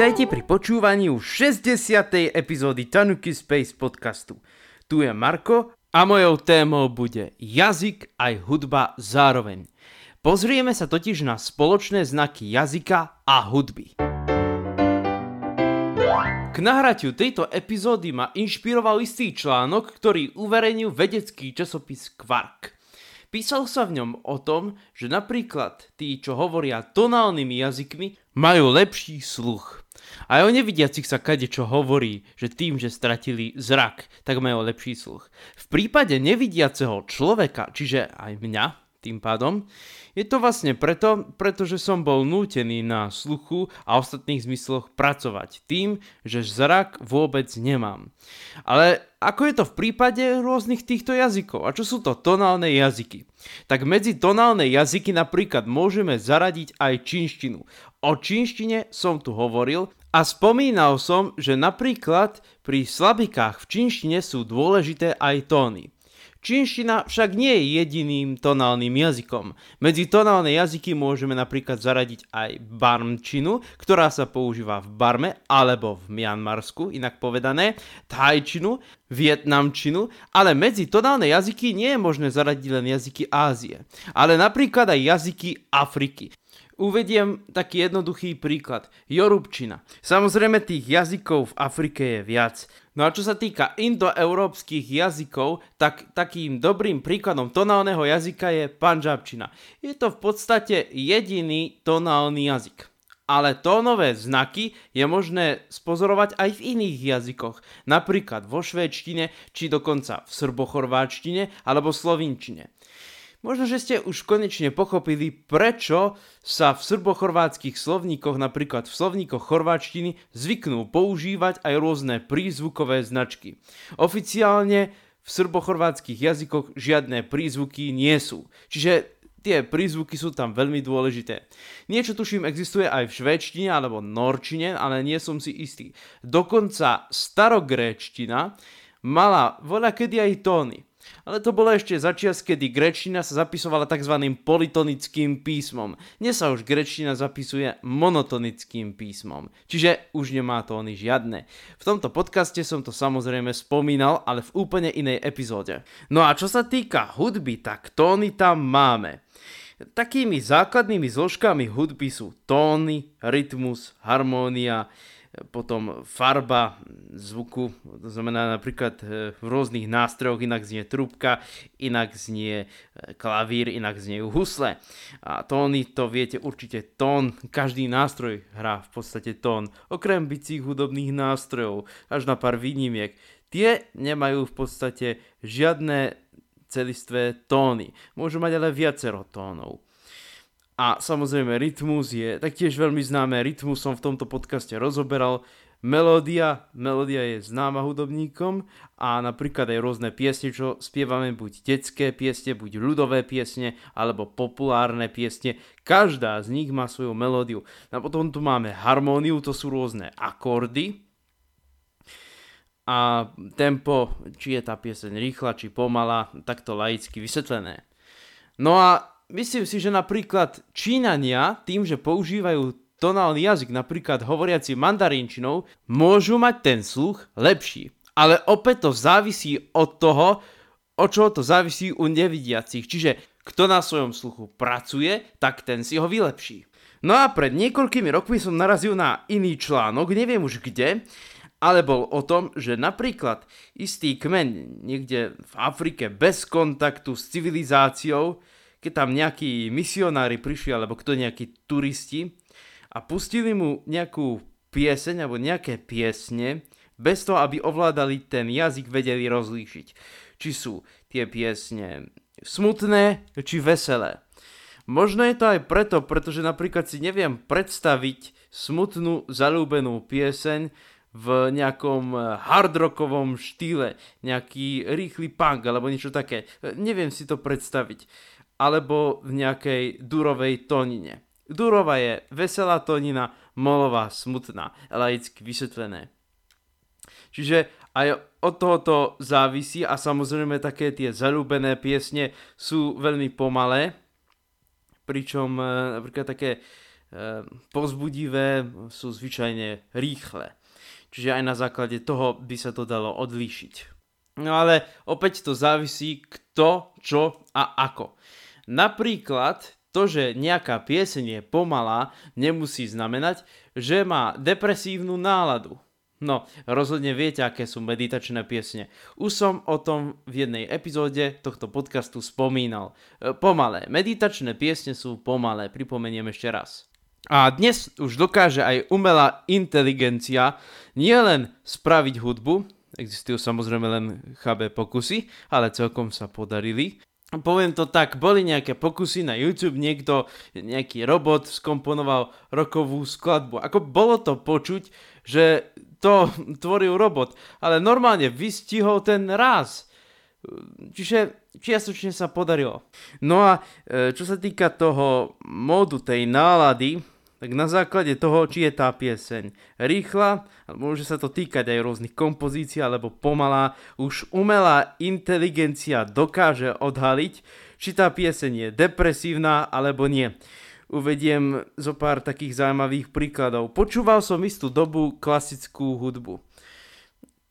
Vítajte pri počúvaní už 60. epizódy Tanuki Space podcastu. Tu je Marko a mojou témou bude jazyk aj hudba zároveň. Pozrieme sa totiž na spoločné znaky jazyka a hudby. K nahratiu tejto epizódy ma inšpiroval istý článok, ktorý uverejnil vedecký časopis Quark. Písal sa v ňom o tom, že napríklad tí, čo hovoria tonálnymi jazykmi, majú lepší sluch. Aj o nevidiacich sa kade čo hovorí, že tým, že stratili zrak, tak majú lepší sluch. V prípade nevidiaceho človeka, čiže aj mňa, tým pádom, je to vlastne preto, pretože som bol nútený na sluchu a ostatných zmysloch pracovať tým, že zrak vôbec nemám. Ale ako je to v prípade rôznych týchto jazykov? A čo sú to tonálne jazyky? Tak medzi tonálne jazyky napríklad môžeme zaradiť aj čínštinu. O čínštine som tu hovoril a spomínal som, že napríklad pri slabikách v čínštine sú dôležité aj tóny. Čínština však nie je jediným tonálnym jazykom. Medzi tonálne jazyky môžeme napríklad zaradiť aj barmčinu, ktorá sa používa v Barme alebo v Mianmarsku, inak povedané, thajčinu, vietnamčinu, ale medzi tonálne jazyky nie je možné zaradiť len jazyky Ázie, ale napríklad aj jazyky Afriky. Uvediem taký jednoduchý príklad. Jorubčina. Samozrejme tých jazykov v Afrike je viac. No a čo sa týka indoeurópskych jazykov, tak takým dobrým príkladom tonálneho jazyka je panžabčina. Je to v podstate jediný tonálny jazyk. Ale tónové znaky je možné spozorovať aj v iných jazykoch, napríklad vo švédštine, či dokonca v srbochorváčtine alebo slovinčine. Možno, že ste už konečne pochopili, prečo sa v srbochorvátskych slovníkoch, napríklad v slovníkoch chorváčtiny, zvyknú používať aj rôzne prízvukové značky. Oficiálne v srbochorvátskych jazykoch žiadne prízvuky nie sú. Čiže tie prízvuky sú tam veľmi dôležité. Niečo tuším existuje aj v švédštine alebo norčine, ale nie som si istý. Dokonca starogréčtina mala voľa kedy aj tóny. Ale to bolo ešte začias, kedy grečtina sa zapisovala tzv. politonickým písmom. Dnes sa už grečtina zapisuje monotonickým písmom, čiže už nemá tóny žiadne. V tomto podcaste som to samozrejme spomínal, ale v úplne inej epizóde. No a čo sa týka hudby, tak tóny tam máme. Takými základnými zložkami hudby sú tóny, rytmus, harmónia, potom farba zvuku, to znamená napríklad e, v rôznych nástrojoch inak znie trúbka, inak znie e, klavír, inak znie husle. A tóny to viete určite tón, každý nástroj hrá v podstate tón, okrem bicích hudobných nástrojov, až na pár výnimiek. Tie nemajú v podstate žiadne celistvé tóny. Môžu mať ale viacero tónov. A samozrejme rytmus je taktiež veľmi známe, rytmus som v tomto podcaste rozoberal. Melódia, melódia je známa hudobníkom a napríklad aj rôzne piesne, čo spievame, buď detské piesne, buď ľudové piesne, alebo populárne piesne. Každá z nich má svoju melódiu. A potom tu máme harmóniu, to sú rôzne akordy, a tempo, či je tá pieseň rýchla, či pomala, takto laicky vysvetlené. No a myslím si, že napríklad Číňania tým, že používajú tonálny jazyk, napríklad hovoriaci mandarínčinou, môžu mať ten sluch lepší. Ale opäť to závisí od toho, od čoho to závisí u nevidiacich. Čiže kto na svojom sluchu pracuje, tak ten si ho vylepší. No a pred niekoľkými rokmi som narazil na iný článok, neviem už kde, ale bol o tom, že napríklad istý kmeň niekde v Afrike bez kontaktu s civilizáciou keď tam nejakí misionári prišli, alebo kto nejakí turisti a pustili mu nejakú pieseň alebo nejaké piesne, bez toho, aby ovládali ten jazyk, vedeli rozlíšiť. Či sú tie piesne smutné, či veselé. Možno je to aj preto, pretože napríklad si neviem predstaviť smutnú, zalúbenú pieseň v nejakom hardrockovom štýle, nejaký rýchly punk alebo niečo také. Neviem si to predstaviť alebo v nejakej durovej tónine. Durova je veselá tónina, molová smutná, laicky vysvetlené. Čiže aj od tohoto závisí a samozrejme také tie zalúbené piesne sú veľmi pomalé, pričom e, napríklad také pozbudivé, sú zvyčajne rýchle. Čiže aj na základe toho by sa to dalo odlíšiť. No ale opäť to závisí kto, čo a ako. Napríklad to, že nejaká pieseň je pomalá, nemusí znamenať, že má depresívnu náladu. No, rozhodne viete, aké sú meditačné piesne. Už som o tom v jednej epizóde tohto podcastu spomínal. E, pomalé. Meditačné piesne sú pomalé, pripomeniem ešte raz. A dnes už dokáže aj umelá inteligencia nielen spraviť hudbu, existujú samozrejme len chabé pokusy, ale celkom sa podarili, poviem to tak, boli nejaké pokusy na YouTube, niekto, nejaký robot skomponoval rokovú skladbu. Ako bolo to počuť, že to tvoril robot, ale normálne vystihol ten raz. Čiže čiastočne sa podarilo. No a e, čo sa týka toho módu, tej nálady, tak na základe toho, či je tá pieseň rýchla, môže sa to týkať aj rôznych kompozícií alebo pomalá, už umelá inteligencia dokáže odhaliť, či tá pieseň je depresívna alebo nie. Uvediem zo pár takých zaujímavých príkladov. Počúval som istú dobu klasickú hudbu.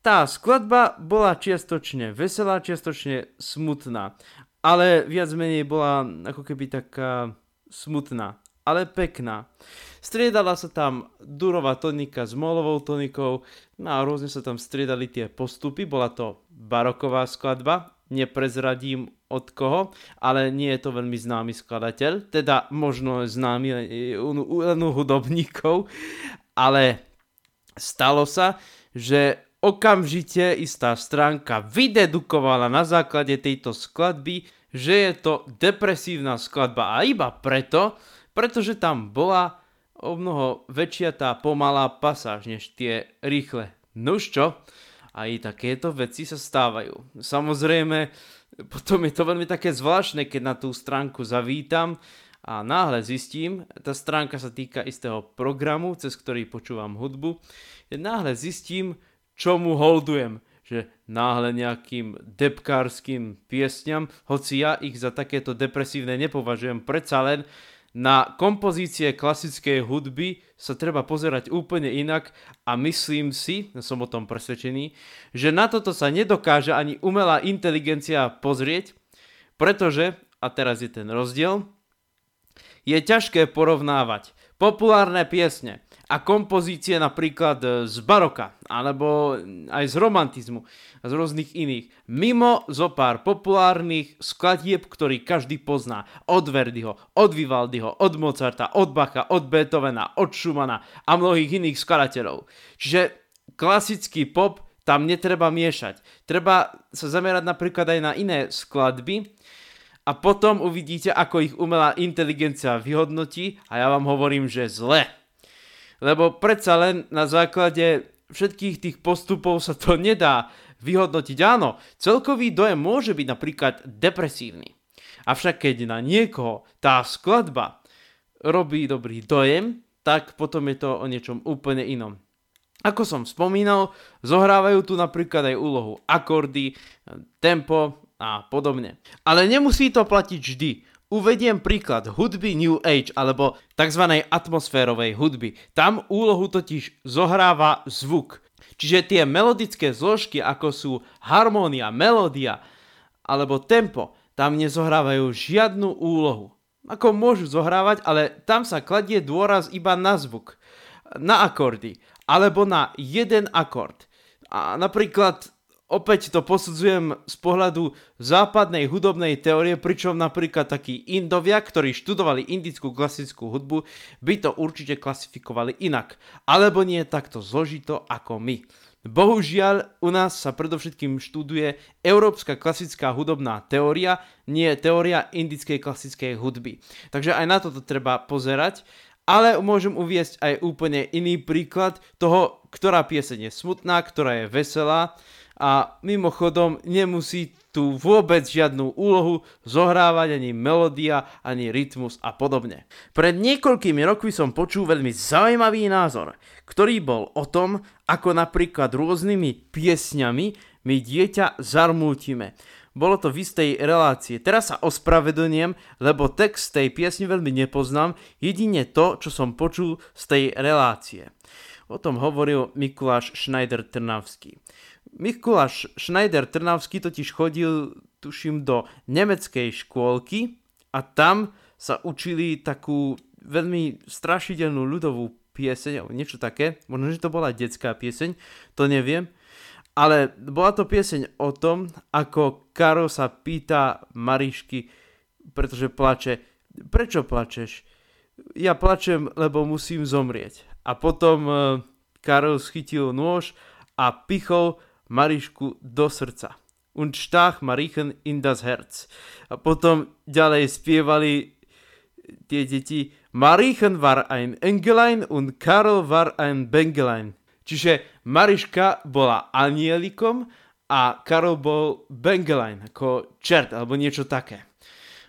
Tá skladba bola čiastočne veselá, čiastočne smutná, ale viac menej bola ako keby taká smutná ale pekná. Striedala sa tam durová tonika s molovou tonikou, no a rôzne sa tam striedali tie postupy, bola to baroková skladba, neprezradím od koho, ale nie je to veľmi známy skladateľ, teda možno známy len u hudobníkov, ale stalo sa, že okamžite istá stránka vydedukovala na základe tejto skladby, že je to depresívna skladba a iba preto, pretože tam bola o mnoho väčšia tá pomalá pasáž než tie rýchle. Nuž čo? Aj takéto veci sa stávajú. Samozrejme, potom je to veľmi také zvláštne, keď na tú stránku zavítam a náhle zistím, tá stránka sa týka istého programu, cez ktorý počúvam hudbu, náhle zistím, čomu holdujem že náhle nejakým depkárským piesňam, hoci ja ich za takéto depresívne nepovažujem, predsa len na kompozície klasickej hudby sa treba pozerať úplne inak a myslím si, som o tom presvedčený, že na toto sa nedokáže ani umelá inteligencia pozrieť, pretože, a teraz je ten rozdiel, je ťažké porovnávať populárne piesne a kompozície napríklad e, z baroka, alebo aj z romantizmu a z rôznych iných. Mimo zo pár populárnych skladieb, ktorý každý pozná. Od Verdiho, od Vivaldiho, od Mozarta, od Bacha, od Beethovena, od Schumana a mnohých iných skladateľov. Čiže klasický pop tam netreba miešať. Treba sa zamerať napríklad aj na iné skladby, a potom uvidíte, ako ich umelá inteligencia vyhodnotí a ja vám hovorím, že zle lebo predsa len na základe všetkých tých postupov sa to nedá vyhodnotiť. Áno, celkový dojem môže byť napríklad depresívny. Avšak keď na niekoho tá skladba robí dobrý dojem, tak potom je to o niečom úplne inom. Ako som spomínal, zohrávajú tu napríklad aj úlohu akordy, tempo a podobne. Ale nemusí to platiť vždy. Uvediem príklad hudby New Age alebo tzv. atmosférovej hudby. Tam úlohu totiž zohráva zvuk. Čiže tie melodické zložky ako sú harmónia, melódia alebo tempo tam nezohrávajú žiadnu úlohu. Ako môžu zohrávať, ale tam sa kladie dôraz iba na zvuk, na akordy alebo na jeden akord. A napríklad opäť to posudzujem z pohľadu západnej hudobnej teórie, pričom napríklad takí Indovia, ktorí študovali indickú klasickú hudbu, by to určite klasifikovali inak. Alebo nie takto zložito ako my. Bohužiaľ, u nás sa predovšetkým študuje európska klasická hudobná teória, nie teória indickej klasickej hudby. Takže aj na toto treba pozerať, ale môžem uviesť aj úplne iný príklad toho, ktorá pieseň je smutná, ktorá je veselá a mimochodom nemusí tu vôbec žiadnu úlohu zohrávať ani melódia, ani rytmus a podobne. Pred niekoľkými rokmi som počul veľmi zaujímavý názor, ktorý bol o tom, ako napríklad rôznymi piesňami my dieťa zarmútime. bolo to v istej relácie. Teraz sa ospravedlniem, lebo text tej piesne veľmi nepoznám, jedine to, čo som počul z tej relácie. O tom hovoril Mikuláš Schneider Trnavský. Mikuláš Schneider Trnavský totiž chodil, tuším, do nemeckej škôlky a tam sa učili takú veľmi strašidelnú ľudovú pieseň, alebo niečo také. Možno, že to bola detská pieseň, to neviem. Ale bola to pieseň o tom, ako Karol sa pýta Marišky, pretože plače. Prečo plačeš? Ja plačem, lebo musím zomrieť. A potom uh, Karol schytil nôž a pichol Marišku do srdca. Und stach Marichen in das Herz. A potom ďalej spievali tie deti Marichen war ein Engelein und Karol war ein Bengelein. Čiže Mariška bola anielikom a Karol bol Bengelajn, ako čert alebo niečo také.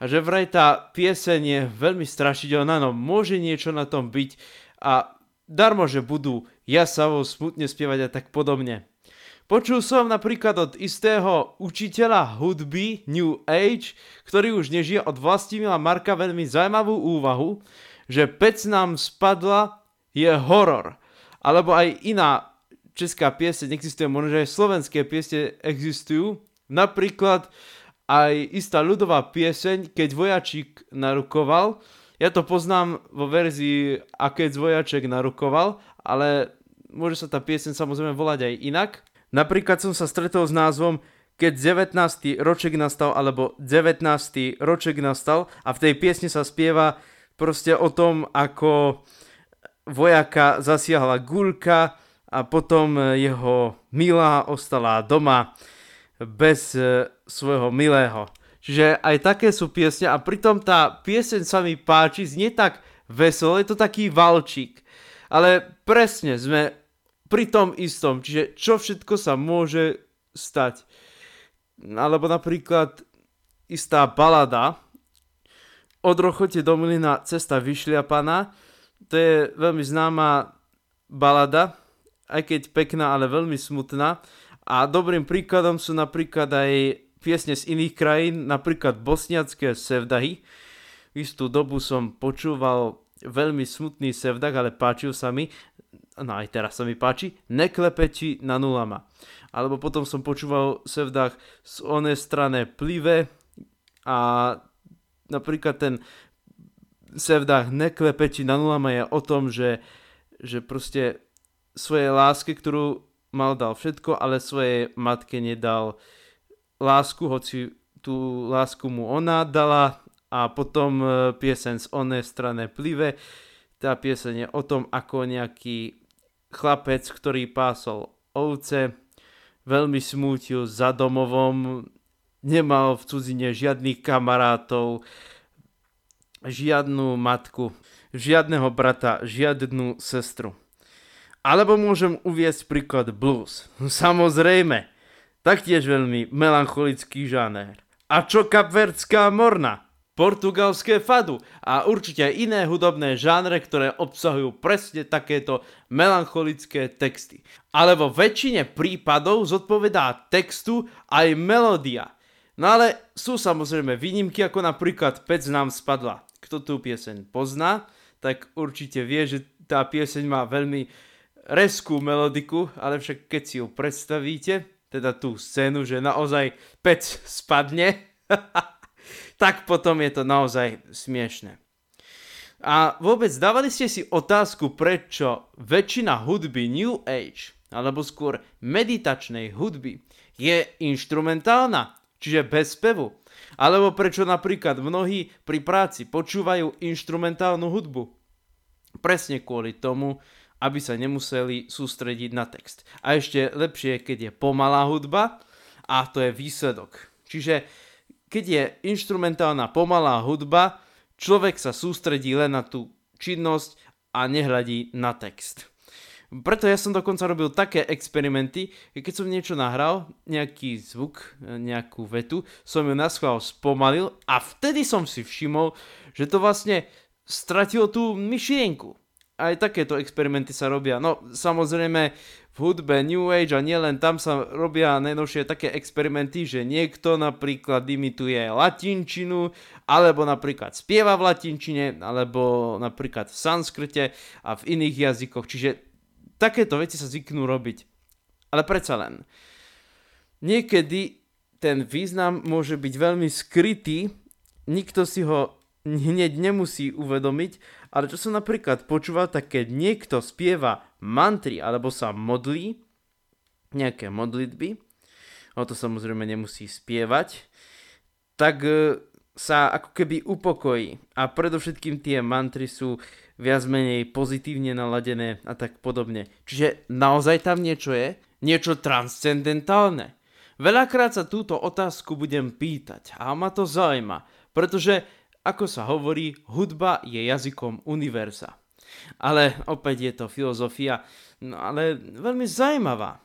A že vraj tá pieseň je veľmi strašidelná, no môže niečo na tom byť a darmo, že budú jasavo smutne spievať a tak podobne. Počul som napríklad od istého učiteľa hudby New Age, ktorý už nežije od Vlastimila Marka veľmi zaujímavú úvahu, že pec nám spadla je horor alebo aj iná česká pieseň existuje, možno, aj slovenské piesne existujú. Napríklad aj istá ľudová pieseň, keď vojačík narukoval. Ja to poznám vo verzii A keď vojaček narukoval, ale môže sa tá pieseň samozrejme volať aj inak. Napríklad som sa stretol s názvom keď 19. roček nastal, alebo 19. roček nastal a v tej piesni sa spieva proste o tom, ako vojaka zasiahla guľka a potom jeho milá ostala doma bez e, svojho milého. Čiže aj také sú piesne a pritom tá pieseň sa mi páči, znie tak veselo, je to taký valčík. Ale presne sme pri tom istom, čiže čo všetko sa môže stať. Alebo napríklad istá balada od Rochote do Milina cesta vyšliapaná, to je veľmi známa balada, aj keď pekná, ale veľmi smutná. A dobrým príkladom sú napríklad aj piesne z iných krajín, napríklad bosniacké sevdahy. V istú dobu som počúval veľmi smutný sevdah, ale páčil sa mi, no aj teraz sa mi páči, neklepeči na nulama. Alebo potom som počúval sevdah z onej strane plive a napríklad ten Sevdah neklepeči na nulama je o tom, že, že proste svojej láske, ktorú mal dal všetko, ale svojej matke nedal lásku, hoci tú lásku mu ona dala a potom e, piesen z onej strane plive. Tá pieseň je o tom, ako nejaký chlapec, ktorý pásol ovce, veľmi smútil za domovom, nemal v cudzine žiadnych kamarátov, žiadnu matku, žiadneho brata, žiadnu sestru. Alebo môžem uviesť príklad blues. Samozrejme, taktiež veľmi melancholický žáner. A čo kapverdská morna? Portugalské fadu a určite aj iné hudobné žánre, ktoré obsahujú presne takéto melancholické texty. Ale vo väčšine prípadov zodpovedá textu aj melódia. No ale sú samozrejme výnimky, ako napríklad Pec nám spadla kto tú pieseň pozná, tak určite vie, že tá pieseň má veľmi reskú melodiku, ale však keď si ju predstavíte, teda tú scénu, že naozaj pec spadne, tak potom je to naozaj smiešne. A vôbec dávali ste si otázku, prečo väčšina hudby New Age, alebo skôr meditačnej hudby, je instrumentálna, čiže bez spevu. Alebo prečo napríklad mnohí pri práci počúvajú instrumentálnu hudbu. Presne kvôli tomu, aby sa nemuseli sústrediť na text. A ešte lepšie, keď je pomalá hudba a to je výsledok. Čiže keď je instrumentálna pomalá hudba, človek sa sústredí len na tú činnosť a nehľadí na text. Preto ja som dokonca robil také experimenty, keď som niečo nahral, nejaký zvuk, nejakú vetu, som ju na schvál spomalil a vtedy som si všimol, že to vlastne stratilo tú myšlienku. Aj takéto experimenty sa robia. No samozrejme v hudbe New Age a nielen tam sa robia najnovšie také experimenty, že niekto napríklad imituje latinčinu, alebo napríklad spieva v latinčine, alebo napríklad v sanskrite a v iných jazykoch. Čiže takéto veci sa zvyknú robiť. Ale predsa len. Niekedy ten význam môže byť veľmi skrytý, nikto si ho hneď nemusí uvedomiť, ale čo som napríklad počúval, tak keď niekto spieva mantry alebo sa modlí, nejaké modlitby, o to samozrejme nemusí spievať, tak e, sa ako keby upokojí. A predovšetkým tie mantry sú viac menej pozitívne naladené a tak podobne. Čiže naozaj tam niečo je? Niečo transcendentálne. Veľakrát sa túto otázku budem pýtať a ma to zaujíma, pretože ako sa hovorí, hudba je jazykom univerza. Ale opäť je to filozofia, no ale veľmi zaujímavá.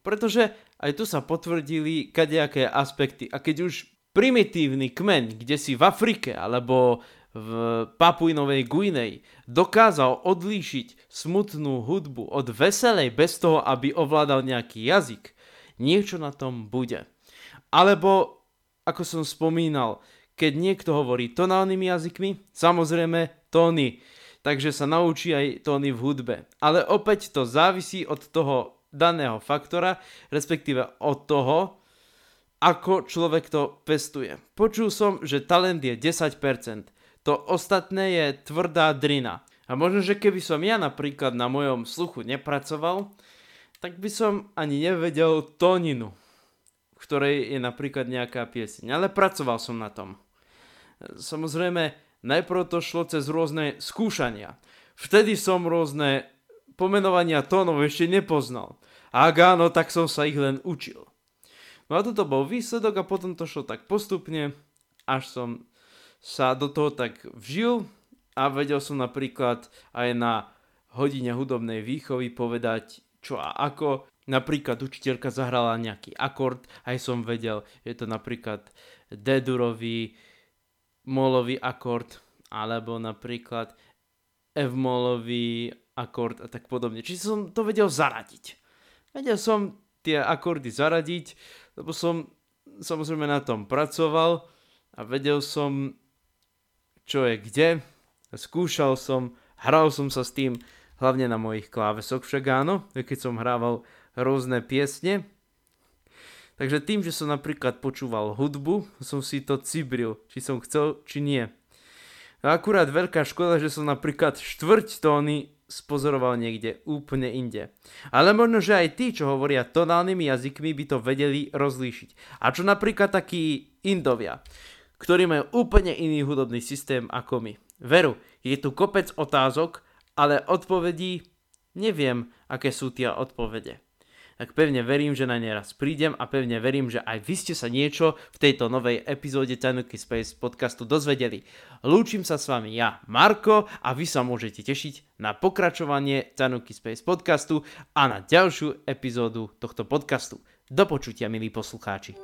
Pretože aj tu sa potvrdili kadejaké aspekty. A keď už primitívny kmeň, kde si v Afrike alebo v Papuinovej Guinej dokázal odlíšiť smutnú hudbu od veselej bez toho, aby ovládal nejaký jazyk, niečo na tom bude. Alebo, ako som spomínal, keď niekto hovorí tonálnymi jazykmi, samozrejme tóny, takže sa naučí aj tóny v hudbe. Ale opäť to závisí od toho daného faktora, respektíve od toho, ako človek to pestuje. Počul som, že talent je 10%, to ostatné je tvrdá drina. A možno, že keby som ja napríklad na mojom sluchu nepracoval, tak by som ani nevedel tóninu, v ktorej je napríklad nejaká pieseň. Ale pracoval som na tom. Samozrejme, najprv to šlo cez rôzne skúšania. Vtedy som rôzne pomenovania tónov ešte nepoznal. A ak áno, tak som sa ich len učil. No a toto bol výsledok a potom to šlo tak postupne, až som sa do toho tak vžil a vedel som napríklad aj na hodine hudobnej výchovy povedať čo a ako. Napríklad učiteľka zahrala nejaký akord, aj som vedel, je to napríklad D-durový, molový akord alebo napríklad F-molový akord a tak podobne. Čiže som to vedel zaradiť. Vedel som tie akordy zaradiť, lebo som samozrejme na tom pracoval a vedel som, čo je kde. Skúšal som, hral som sa s tým, hlavne na mojich klávesoch však áno, keď som hrával rôzne piesne, Takže tým, že som napríklad počúval hudbu, som si to cibril, či som chcel, či nie. A akurát veľká škoda, že som napríklad štvrť tóny spozoroval niekde úplne inde. Ale možno, že aj tí, čo hovoria tonálnymi jazykmi, by to vedeli rozlíšiť. A čo napríklad takí Indovia, ktorí majú úplne iný hudobný systém ako my. Veru, je tu kopec otázok, ale odpovedí neviem, aké sú tie odpovede tak pevne verím, že na ne raz prídem a pevne verím, že aj vy ste sa niečo v tejto novej epizóde Tanuki Space podcastu dozvedeli. Lúčim sa s vami ja, Marko, a vy sa môžete tešiť na pokračovanie Tanuki Space podcastu a na ďalšiu epizódu tohto podcastu. Do počutia, milí poslucháči.